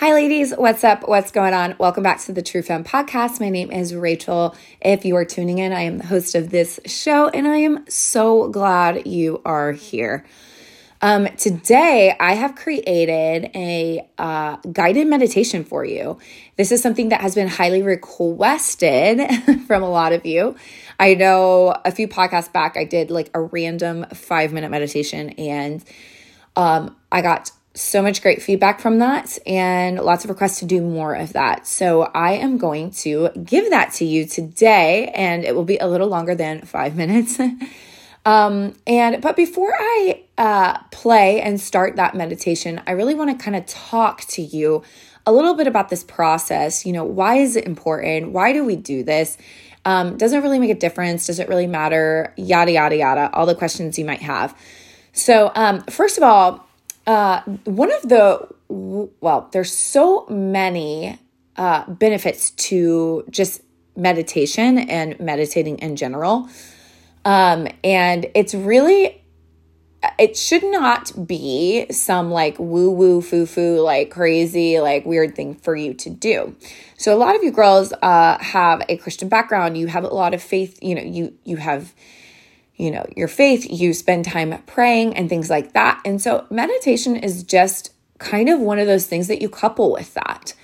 Hi, ladies. What's up? What's going on? Welcome back to the True Femme podcast. My name is Rachel. If you are tuning in, I am the host of this show, and I am so glad you are here. Um, today, I have created a uh, guided meditation for you. This is something that has been highly requested from a lot of you. I know a few podcasts back, I did like a random five minute meditation, and um, I got so much great feedback from that and lots of requests to do more of that. So I am going to give that to you today and it will be a little longer than five minutes. um, and but before I uh, play and start that meditation, I really want to kind of talk to you a little bit about this process. You know, why is it important? Why do we do this? Um, doesn't really make a difference? Does it really matter? Yada, yada, yada, all the questions you might have. So, um, first of all, uh, one of the, well, there's so many uh, benefits to just meditation and meditating in general. Um, and it's really, it should not be some like woo woo foo foo, like crazy, like weird thing for you to do. So a lot of you girls uh, have a Christian background. You have a lot of faith. You know, you you have you know, your faith, you spend time praying and things like that. And so meditation is just kind of one of those things that you couple with that.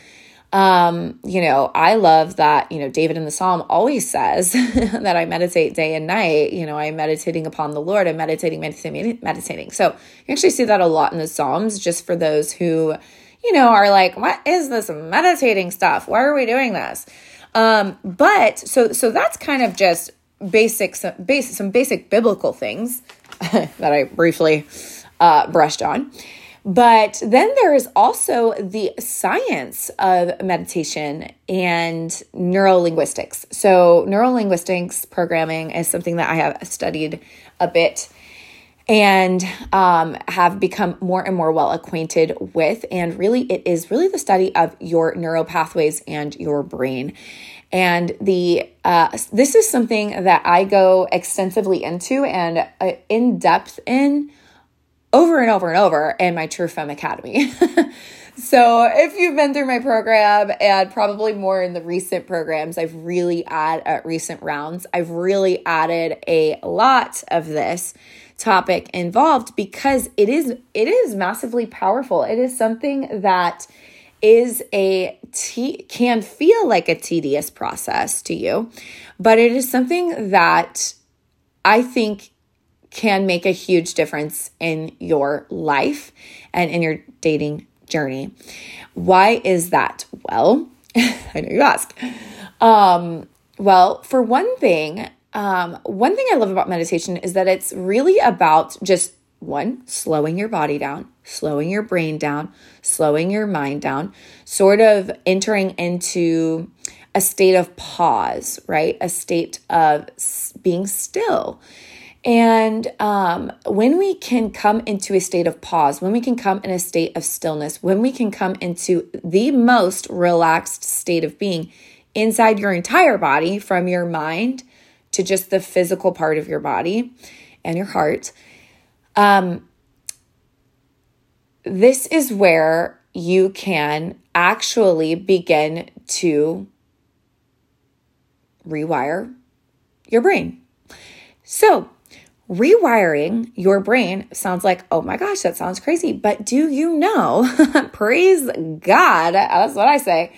Um, you know, I love that, you know, David in the Psalm always says that I meditate day and night. You know, I'm meditating upon the Lord. I'm meditating, meditating, meditating. So you actually see that a lot in the Psalms, just for those who, you know, are like, what is this meditating stuff? Why are we doing this? Um, but so so that's kind of just basic some basic some basic biblical things that I briefly uh, brushed on. But then there is also the science of meditation and neurolinguistics. So, neurolinguistics programming is something that I have studied a bit and um, have become more and more well acquainted with. And really, it is really the study of your neural pathways and your brain. And the uh, this is something that I go extensively into and uh, in depth in over and over and over in my True Femme Academy. so if you've been through my program and probably more in the recent programs, I've really added at recent rounds, I've really added a lot of this topic involved because it is it is massively powerful. It is something that is a t- can feel like a tedious process to you, but it is something that I think can make a huge difference in your life and in your dating journey. Why is that? Well, I know you ask. Um, well, for one thing, um, one thing I love about meditation is that it's really about just one, slowing your body down, slowing your brain down, slowing your mind down, sort of entering into a state of pause, right? A state of being still. And um, when we can come into a state of pause, when we can come in a state of stillness, when we can come into the most relaxed state of being inside your entire body, from your mind to just the physical part of your body and your heart, um, this is where you can actually begin to rewire your brain. So, rewiring your brain sounds like, oh my gosh, that sounds crazy. But do you know, praise God, that's what I say,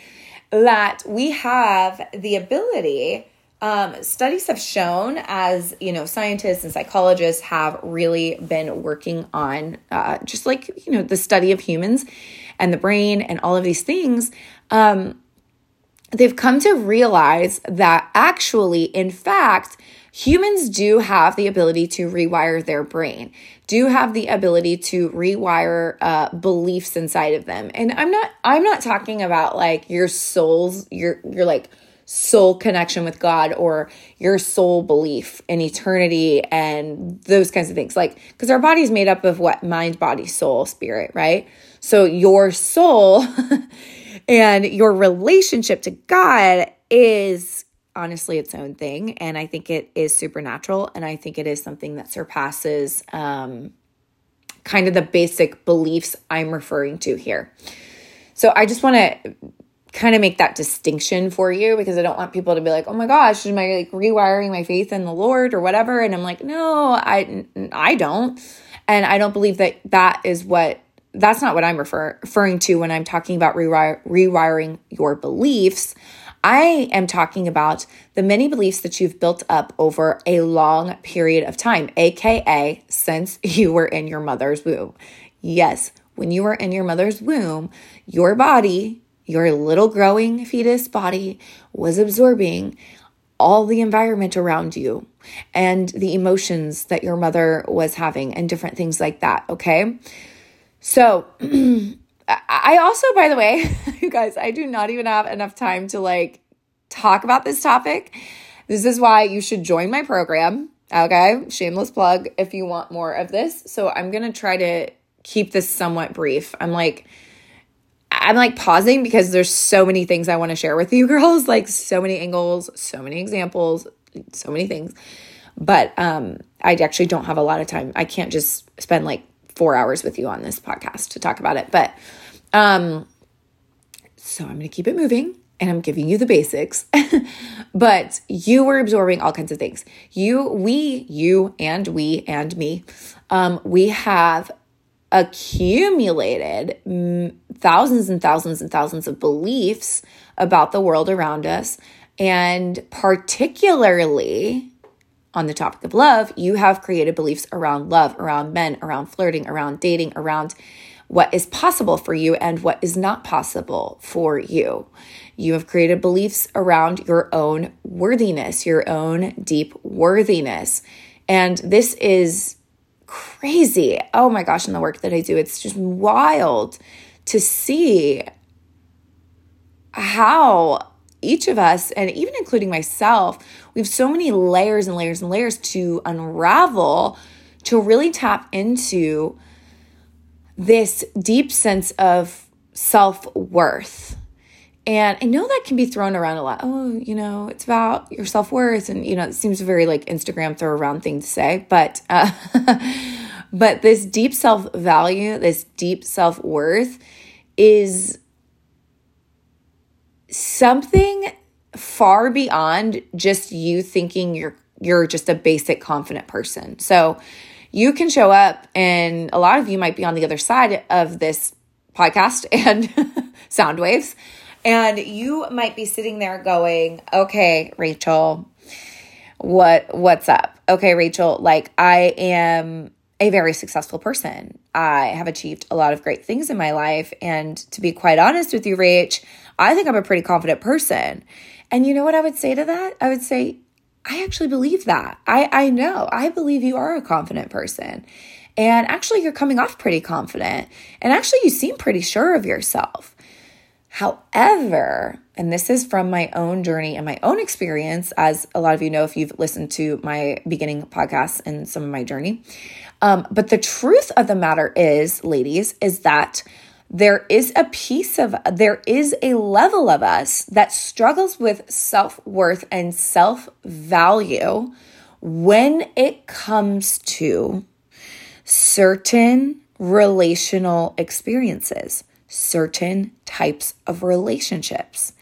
that we have the ability um, studies have shown, as you know, scientists and psychologists have really been working on, uh, just like you know, the study of humans and the brain and all of these things. Um, they've come to realize that actually, in fact, humans do have the ability to rewire their brain do have the ability to rewire uh, beliefs inside of them and i'm not i'm not talking about like your souls your your like soul connection with God or your soul belief in eternity and those kinds of things. Like, because our body is made up of what? Mind, body, soul, spirit, right? So your soul and your relationship to God is honestly its own thing. And I think it is supernatural. And I think it is something that surpasses um, kind of the basic beliefs I'm referring to here. So I just want to kind of make that distinction for you because I don't want people to be like, "Oh my gosh, am I like rewiring my faith in the Lord or whatever?" And I'm like, "No, I I don't." And I don't believe that that is what that's not what I'm refer, referring to when I'm talking about rewire, rewiring your beliefs. I am talking about the many beliefs that you've built up over a long period of time, aka since you were in your mother's womb. Yes, when you were in your mother's womb, your body, your little growing fetus body, was absorbing all the environment around you and the emotions that your mother was having and different things like that. Okay. So, I also, by the way, you guys, I do not even have enough time to like talk about this topic. This is why you should join my program. Okay. Shameless plug if you want more of this. So, I'm going to try to keep this somewhat brief. I'm like, I'm like pausing because there's so many things I want to share with you girls, like so many angles, so many examples, so many things. But um I actually don't have a lot of time. I can't just spend like 4 hours with you on this podcast to talk about it. But um so I'm going to keep it moving and I'm giving you the basics. but you were absorbing all kinds of things. You, we, you, and we, and me, um, we have accumulated thousands and thousands and thousands of beliefs about the world around us. And particularly on the topic of love, you have created beliefs around love, around men, around flirting, around dating, around what is possible for you and what is not possible for you. You have created beliefs around your own worthiness, your own deep worthiness. And this is crazy. Oh my gosh, in the work that I do, it's just wild to see how each of us, and even including myself, we have so many layers and layers and layers to unravel to really tap into this deep sense of self worth. And I know that can be thrown around a lot. Oh, you know, it's about your self worth. And, you know, it seems very like Instagram throw around thing to say. But, uh, but this deep self value, this deep self worth is something far beyond just you thinking you're you're just a basic confident person. So you can show up and a lot of you might be on the other side of this podcast and sound waves and you might be sitting there going, "Okay, Rachel, what what's up? Okay, Rachel, like I am a very successful person. I have achieved a lot of great things in my life. And to be quite honest with you, Rach, I think I'm a pretty confident person. And you know what I would say to that? I would say, I actually believe that. I, I know. I believe you are a confident person. And actually, you're coming off pretty confident. And actually, you seem pretty sure of yourself. However, and this is from my own journey and my own experience, as a lot of you know if you've listened to my beginning podcasts and some of my journey. Um, but the truth of the matter is, ladies, is that there is a piece of, there is a level of us that struggles with self worth and self value when it comes to certain relational experiences certain types of relationships.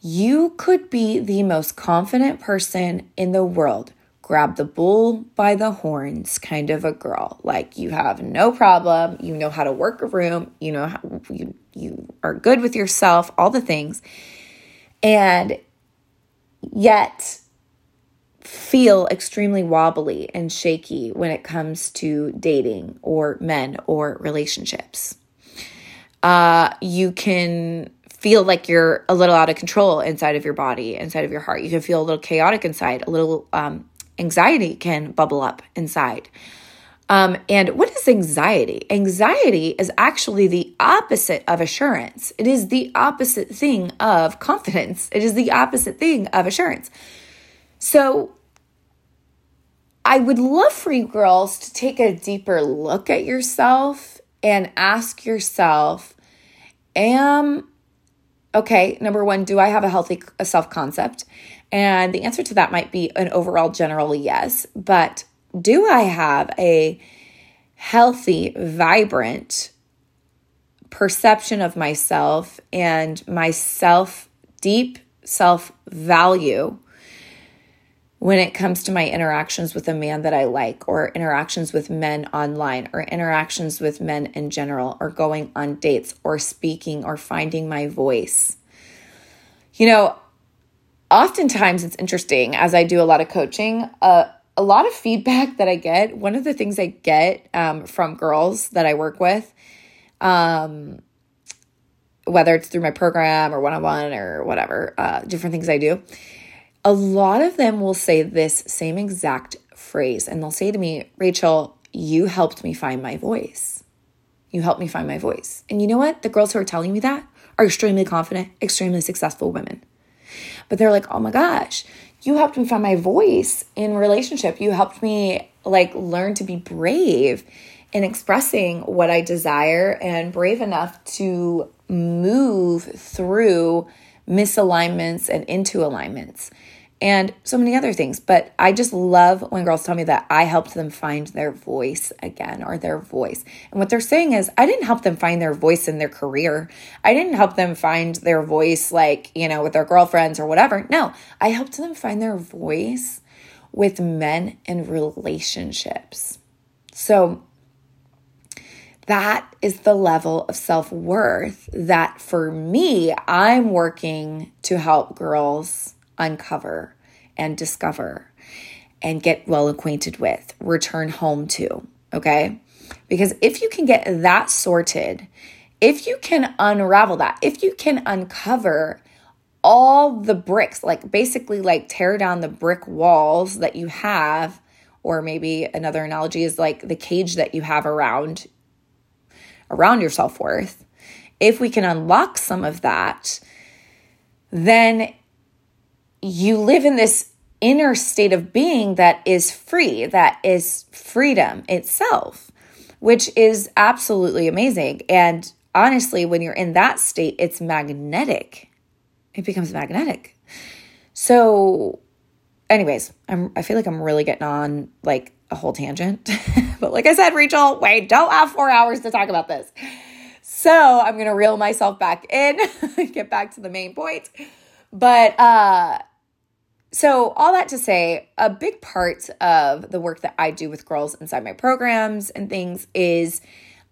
You could be the most confident person in the world, grab the bull by the horns kind of a girl. Like you have no problem, you know how to work a room, you know how you you are good with yourself, all the things. And yet feel extremely wobbly and shaky when it comes to dating or men or relationships uh, you can feel like you're a little out of control inside of your body, inside of your heart. You can feel a little chaotic inside, a little um, anxiety can bubble up inside. Um, and what is anxiety? Anxiety is actually the opposite of assurance. It is the opposite thing of confidence. It is the opposite thing of assurance. So, I would love for you girls to take a deeper look at yourself and ask yourself, am okay, number one, do I have a healthy self concept? And the answer to that might be an overall general yes, but do I have a healthy, vibrant perception of myself and my self, deep self value when it comes to my interactions with a man that I like, or interactions with men online, or interactions with men in general, or going on dates, or speaking, or finding my voice. You know, oftentimes it's interesting as I do a lot of coaching, uh, a lot of feedback that I get. One of the things I get um, from girls that I work with, um, whether it's through my program or one on one or whatever, uh, different things I do a lot of them will say this same exact phrase and they'll say to me, Rachel, you helped me find my voice. You helped me find my voice. And you know what? The girls who are telling me that are extremely confident, extremely successful women. But they're like, oh my gosh, you helped me find my voice in relationship. You helped me like learn to be brave in expressing what I desire and brave enough to move through misalignments and into alignments and so many other things. But I just love when girls tell me that I helped them find their voice again or their voice. And what they're saying is, I didn't help them find their voice in their career. I didn't help them find their voice, like, you know, with their girlfriends or whatever. No, I helped them find their voice with men and relationships. So, that is the level of self worth that for me, I'm working to help girls uncover and discover and get well acquainted with, return home to. Okay. Because if you can get that sorted, if you can unravel that, if you can uncover all the bricks, like basically like tear down the brick walls that you have, or maybe another analogy is like the cage that you have around around your self-worth. If we can unlock some of that, then you live in this inner state of being that is free, that is freedom itself, which is absolutely amazing. And honestly, when you're in that state, it's magnetic. It becomes magnetic. So, anyways, I'm I feel like I'm really getting on like a whole tangent. but like I said, Rachel, wait, don't have four hours to talk about this. So I'm gonna reel myself back in, get back to the main point. But uh so, all that to say, a big part of the work that I do with girls inside my programs and things is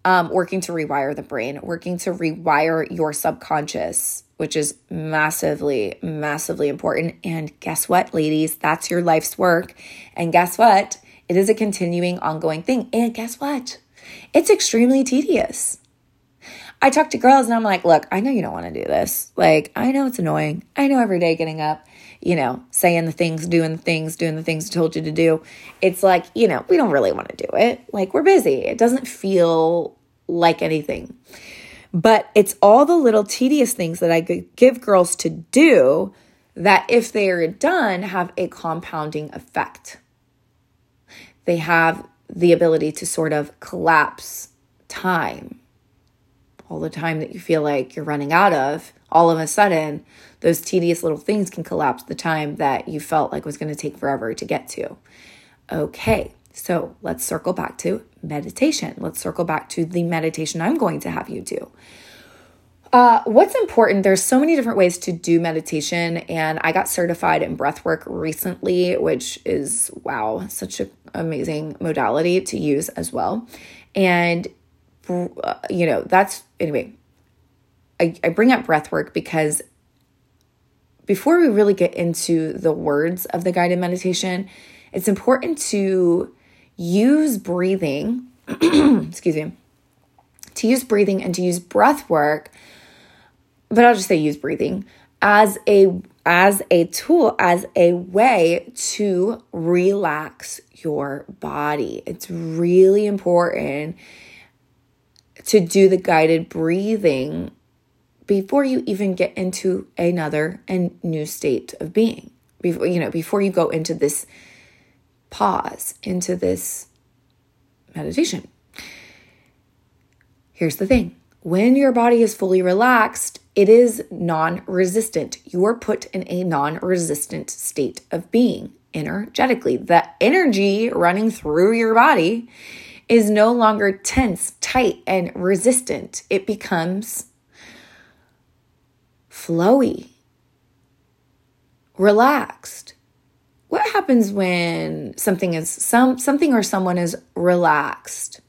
um, working to rewire the brain, working to rewire your subconscious, which is massively, massively important. And guess what, ladies? That's your life's work. And guess what? It is a continuing, ongoing thing. And guess what? It's extremely tedious. I talk to girls and I'm like, look, I know you don't want to do this. Like, I know it's annoying. I know every day getting up you know, saying the things, doing the things, doing the things I told you to do. It's like, you know, we don't really want to do it. Like we're busy. It doesn't feel like anything. But it's all the little tedious things that I give girls to do that, if they are done, have a compounding effect. They have the ability to sort of collapse time. All the time that you feel like you're running out of, all of a sudden, those tedious little things can collapse the time that you felt like was going to take forever to get to. Okay, so let's circle back to meditation. Let's circle back to the meditation I'm going to have you do. Uh, what's important, there's so many different ways to do meditation, and I got certified in breathwork recently, which is wow, such an amazing modality to use as well. And, uh, you know, that's anyway, I, I bring up breathwork because before we really get into the words of the guided meditation, it's important to use breathing, excuse me, to use breathing and to use breath work, but I'll just say use breathing as a as a tool as a way to relax your body. It's really important to do the guided breathing before you even get into another and new state of being. Before you know, before you go into this pause, into this meditation. Here's the thing. When your body is fully relaxed, it is non-resistant. You are put in a non-resistant state of being energetically. The energy running through your body is no longer tense, tight, and resistant. It becomes flowy, relaxed. What happens when something is some something or someone is relaxed?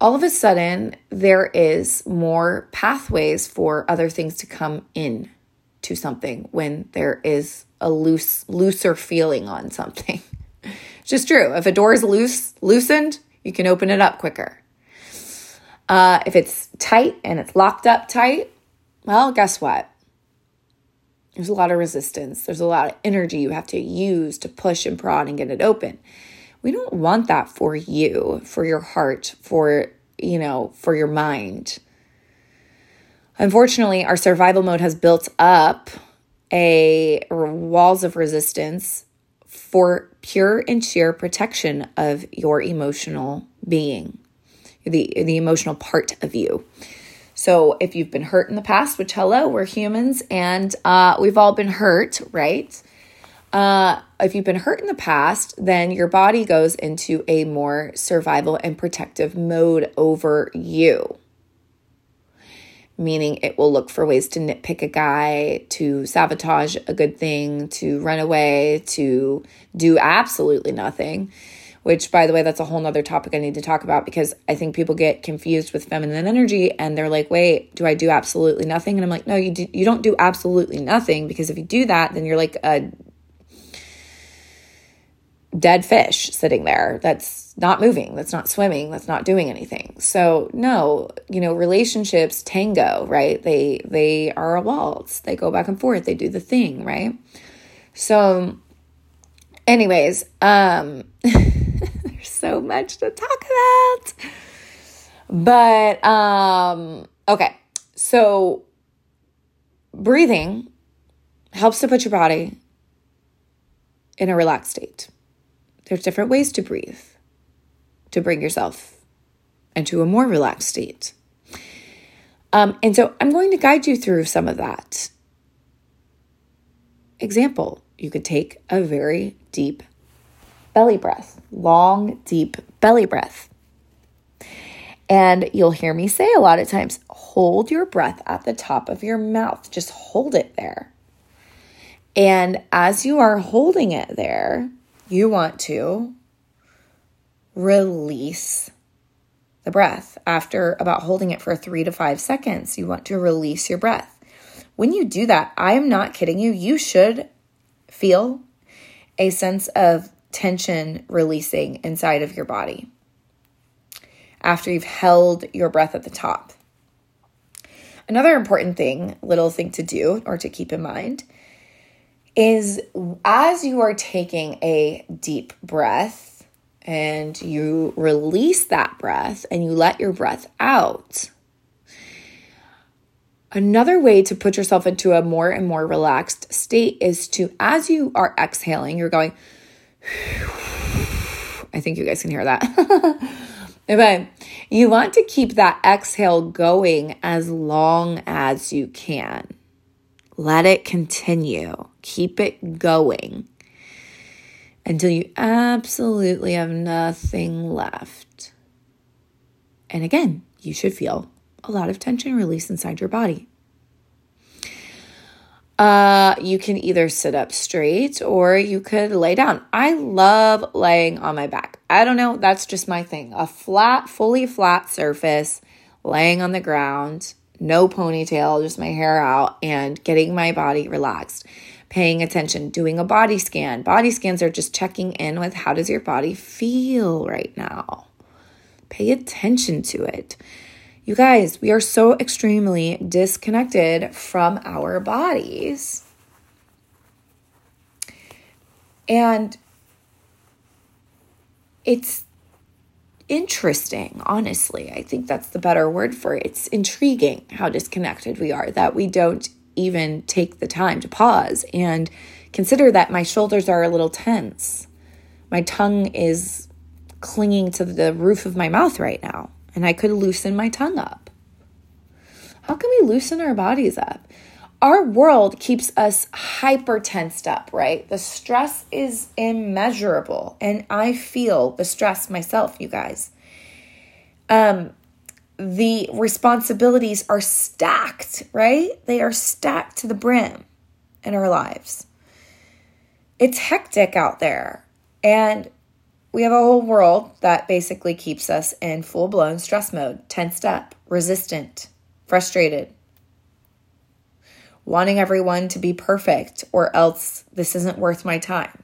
All of a sudden, there is more pathways for other things to come in to something when there is a loose looser feeling on something. it's just true. If a door is loose loosened, you can open it up quicker. Uh, if it's tight and it's locked up tight, well, guess what? There's a lot of resistance. There's a lot of energy you have to use to push and prod and get it open. We don't want that for you, for your heart, for, you know, for your mind. Unfortunately, our survival mode has built up a walls of resistance for pure and sheer protection of your emotional being, the, the emotional part of you. So if you've been hurt in the past, which hello, we're humans and uh, we've all been hurt, right? Uh, if you've been hurt in the past, then your body goes into a more survival and protective mode over you meaning it will look for ways to nitpick a guy, to sabotage a good thing, to run away, to do absolutely nothing. Which, by the way, that's a whole nother topic I need to talk about because I think people get confused with feminine energy and they're like, wait, do I do absolutely nothing? And I'm like, no, you, do, you don't do absolutely nothing because if you do that, then you're like a dead fish sitting there that's not moving, that's not swimming, that's not doing anything. So, no, you know, relationships tango, right? They they are a waltz. They go back and forth. They do the thing, right? So anyways, um so much to talk about. But um okay. So breathing helps to put your body in a relaxed state. There's different ways to breathe to bring yourself into a more relaxed state. Um, and so I'm going to guide you through some of that. Example, you could take a very deep belly breath, long, deep belly breath. And you'll hear me say a lot of times hold your breath at the top of your mouth, just hold it there. And as you are holding it there, you want to release the breath. After about holding it for three to five seconds, you want to release your breath. When you do that, I am not kidding you, you should feel a sense of tension releasing inside of your body after you've held your breath at the top. Another important thing, little thing to do or to keep in mind is as you are taking a deep breath and you release that breath and you let your breath out. Another way to put yourself into a more and more relaxed state is to, as you are exhaling, you're going, I think you guys can hear that. but you want to keep that exhale going as long as you can. Let it continue. Keep it going until you absolutely have nothing left. And again, you should feel a lot of tension release inside your body. Uh, you can either sit up straight or you could lay down. I love laying on my back. I don't know, that's just my thing. A flat, fully flat surface, laying on the ground no ponytail, just my hair out, and getting my body relaxed, paying attention, doing a body scan. Body scans are just checking in with how does your body feel right now. Pay attention to it. You guys, we are so extremely disconnected from our bodies. And it's interesting, honestly. I think that's the better word for it. It's intriguing how disconnected we are, that we don't even take the time to pause and consider that my shoulders are a little tense. My tongue is clinging to the roof of my mouth right now, and I could loosen my tongue up. How can we loosen our bodies up? our world keeps us hyper tensed up, right? The stress is immeasurable. And I feel the stress myself, you guys. Um, the responsibilities are stacked, right? They are stacked to the brim in our lives. It's hectic out there. And we have a whole world that basically keeps us in full blown stress mode, tensed up, resistant, frustrated, wanting everyone to be perfect, or else this isn't worth my time.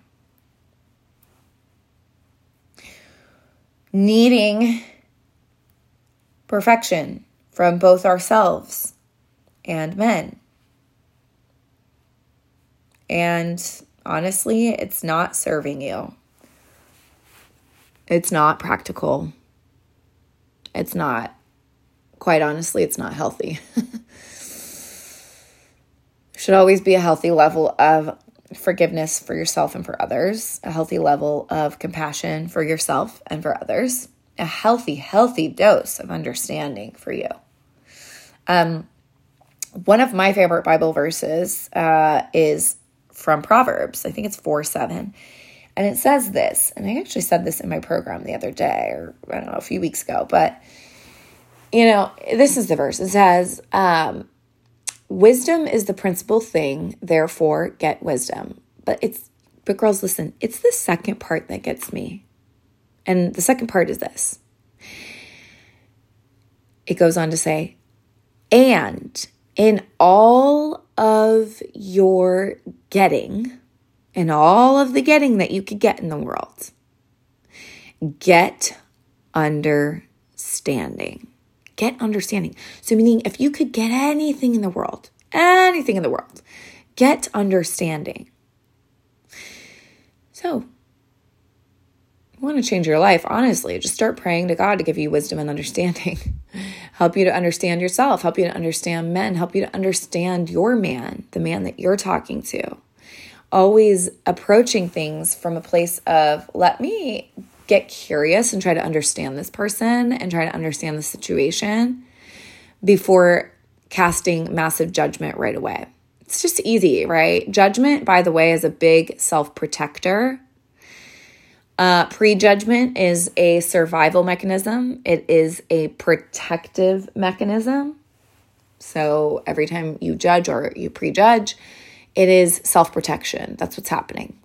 Needing perfection from both ourselves and men. And honestly, it's not serving you. It's not practical. It's not, quite honestly, it's not healthy. should always be a healthy level of forgiveness for yourself and for others, a healthy level of compassion for yourself and for others, a healthy, healthy dose of understanding for you. Um, one of my favorite Bible verses uh, is from Proverbs. I think it's 4 7. And it says this, and I actually said this in my program the other day, or I don't know, a few weeks ago, but you know, this is the verse. It says, um, Wisdom is the principal thing, therefore get wisdom. But it's but girls listen, it's the second part that gets me. And the second part is this. It goes on to say, and in all of your getting, in all of the getting that you could get in the world, get understanding get understanding. So, meaning if you could get anything in the world, anything in the world, get understanding. So, you want to change your life, honestly, just start praying to God to give you wisdom and understanding. help you to understand yourself, help you to understand men, help you to understand your man, the man that you're talking to. Always approaching things from a place of, let me get curious and try to understand this person and try to understand the situation before casting massive judgment right away. It's just easy, right? Judgment, by the way, is a big self protector. Uh, prejudgment is a survival mechanism, it is a protective mechanism. So every time you judge or you prejudge, it is self protection. That's what's happening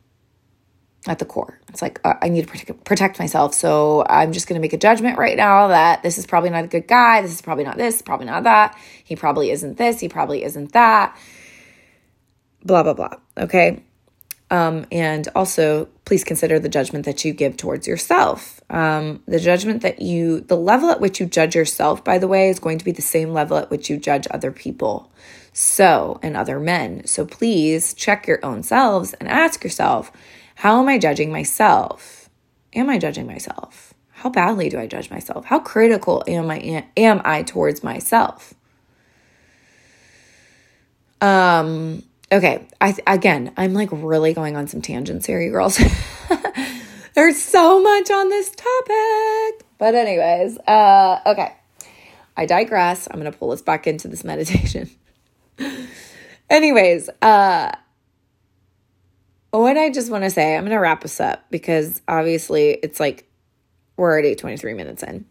at the core. It's like, uh, I need to protect, protect myself. So I'm just going to make a judgment right now that this is probably not a good guy. This is probably not this, probably not that. He probably isn't this. He probably isn't that. Blah, blah, blah. Okay. Um, and also, please consider the judgment that you give towards yourself. Um, the judgment that you, the level at which you judge yourself, by the way, is going to be the same level at which you judge other people. So, and other men. So please check your own selves and ask yourself, how am I judging myself? Am I judging myself? How badly do I judge myself? How critical am I am I towards myself? Um okay, I again, I'm like really going on some tangents here, you girls. There's so much on this topic. But anyways, uh okay. I digress. I'm going to pull us back into this meditation. Anyways, uh what I just want to say, I'm going to wrap us up because obviously it's like we're already 23 minutes in.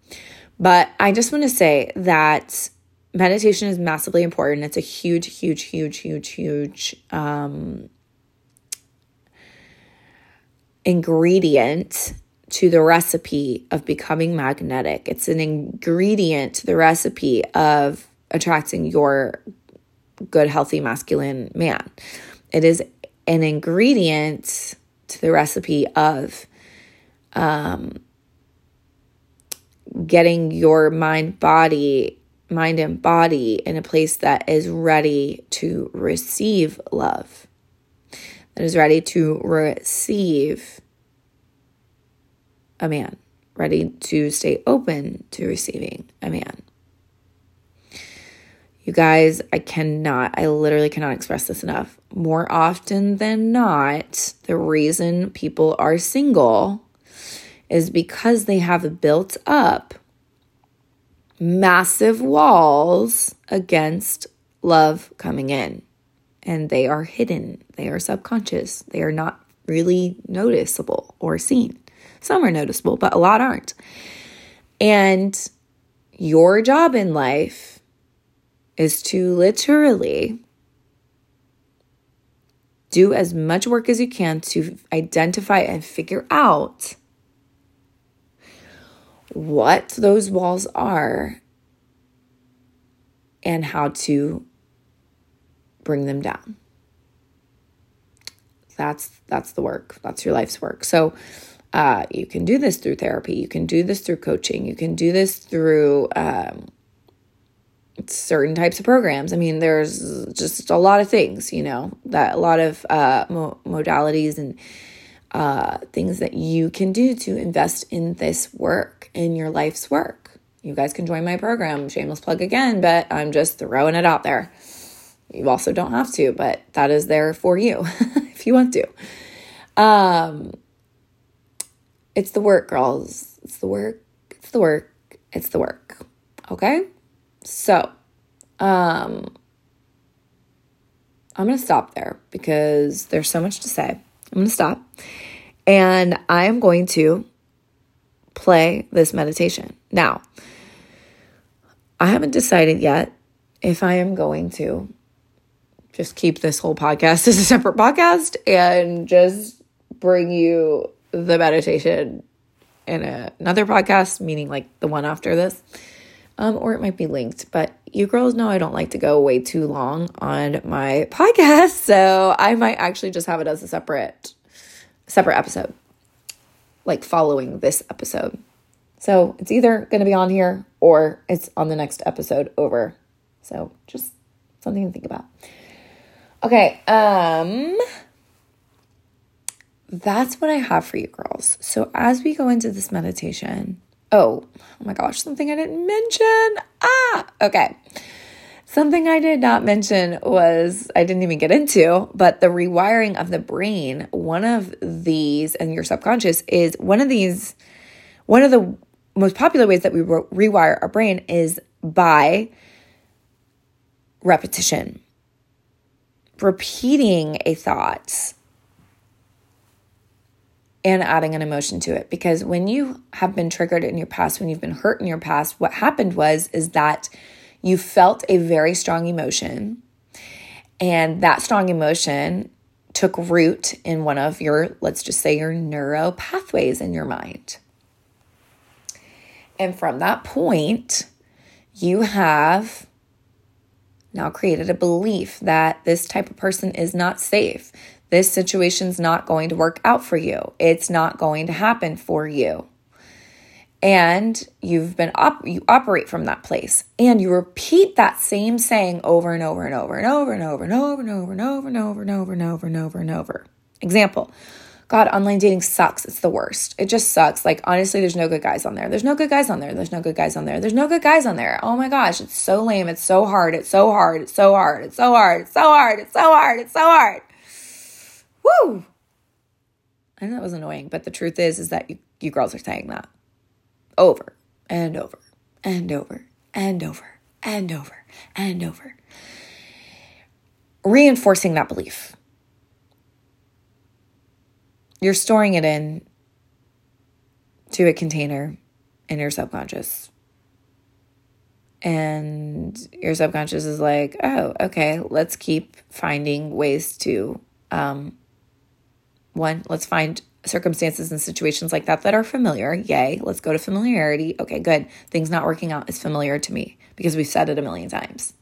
But I just want to say that meditation is massively important. It's a huge, huge, huge, huge, huge um, ingredient to the recipe of becoming magnetic. It's an ingredient to the recipe of attracting your good, healthy, masculine man. It is an ingredient to the recipe of um, getting your mind body mind and body in a place that is ready to receive love. That is ready to receive a man. Ready to stay open to receiving a man you guys, I cannot, I literally cannot express this enough. More often than not, the reason people are single is because they have built up massive walls against love coming in. and they are hidden, they are subconscious, they are not really noticeable or seen. Some are noticeable, but a lot aren't. And your job in life is to literally do as much work as you can to identify and figure out what those walls are and how to bring them down. That's that's the work. That's your life's work. So uh, you can do this through therapy. You can do this through coaching. You can do this through um, certain types of programs. I mean, there's just a lot of things, you know, that a lot of uh, mo- modalities and uh, things that you can do to invest in this work, in your life's work. You guys can join my program, shameless plug again, but I'm just throwing it out there. You also don't have to, but that is there for you if you want to. Um, it's the work, girls. It's the work. It's the work. It's the work. Okay? So, um, I'm going to stop there because there's so much to say. I'm going to stop and I am going to play this meditation. Now, I haven't decided yet if I am going to just keep this whole podcast as a separate podcast and just bring you the meditation in a, another podcast, meaning like the one after this um, or it might be linked. But you girls know I don't like to go way too long on my podcast, so I might actually just have it as a separate separate episode, like following this episode. So it's either going to be on here or it's on the next episode over. So just something to think about. Okay, um that's what I have for you girls. So as we go into this meditation, Oh, oh my gosh, something I didn't mention. Ah, okay. Something I did not mention was I didn't even get into, but the rewiring of the brain. One of these, and your subconscious is one of these, one of the most popular ways that we re- rewire our brain is by repetition. Repeating a thought and adding an emotion to it. Because when you have been triggered in your past when you've been hurt in your past what happened was is that you felt a very strong emotion and that strong emotion took root in one of your let's just say your neuro pathways in your mind. And from that point you have now created a belief that this type of person is not safe this situation's not going to work out for you. It's not going to happen for you. And you've been up, you operate from that place and you repeat that same saying over and over and over and over and over and over and over and over and over and over and over and over and over. Example, God, online dating sucks. It's the worst. It just sucks. Like, honestly, there's no good guys on there. There's no good guys on there. There's no good guys on there. There's no good guys on there. Oh my gosh, it's so lame. It's so hard. It's so hard. It's so hard. It's so hard. It's so hard. It's so hard. It's so hard. Woo! I know that was annoying, but the truth is, is that you, you girls are saying that over and over and over and over and over and over, reinforcing that belief. You're storing it in to a container in your subconscious. And your subconscious is like, oh, okay, let's keep finding ways to um, one, let's find circumstances and situations like that that are familiar. Yay, let's go to familiarity. Okay, good. Things not working out is familiar to me because we've said it a million times.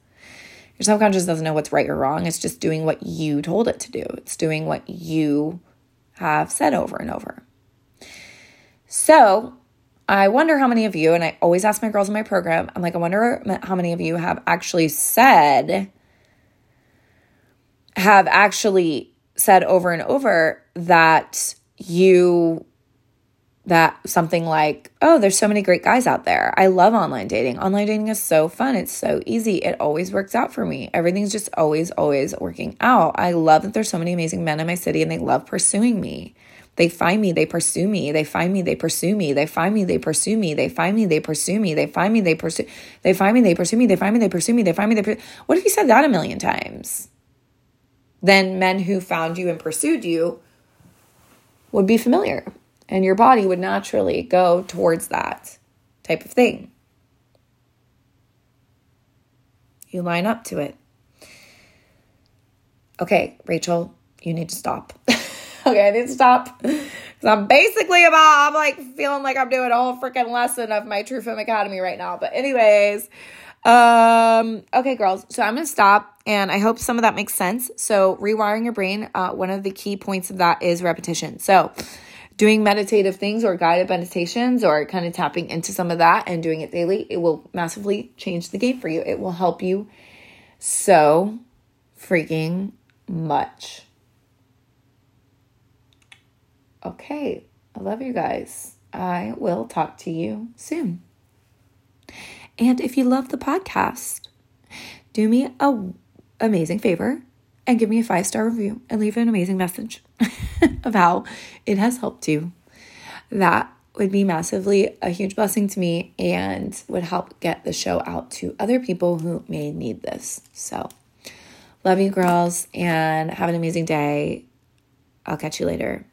Your subconscious doesn't know what's right or wrong. It's just doing what you told it to do, it's doing what you have said over and over. So, I wonder how many of you, and I always ask my girls in my program, I'm like, I wonder how many of you have actually said, have actually said over and over that you that something like, oh, there's so many great guys out there. I love online dating. Online dating is so fun. It's so easy. It always works out for me. Everything's just always, always working out. I love that there's so many amazing men in my city and they love pursuing me. They find me, they pursue me. They find me, they pursue me. They find me, they pursue me. They find me, they pursue me. They find me, they pursue. They find me, they pursue me. They find me, they pursue me. They find me, they. What if you said that a million times? then men who found you and pursued you would be familiar. And your body would naturally go towards that type of thing. You line up to it. Okay, Rachel, you need to stop. okay, I need to stop. I'm basically about, I'm like feeling like I'm doing a whole freaking lesson of my True Femme Academy right now. But, anyways, um, okay, girls. So I'm gonna stop, and I hope some of that makes sense. So rewiring your brain. Uh, one of the key points of that is repetition. So doing meditative things or guided meditations or kind of tapping into some of that and doing it daily, it will massively change the game for you. It will help you so freaking much. Okay, I love you guys. I will talk to you soon. And if you love the podcast, do me a amazing favor and give me a five star review and leave an amazing message of how it has helped you. That would be massively a huge blessing to me and would help get the show out to other people who may need this. So, love you, girls, and have an amazing day. I'll catch you later.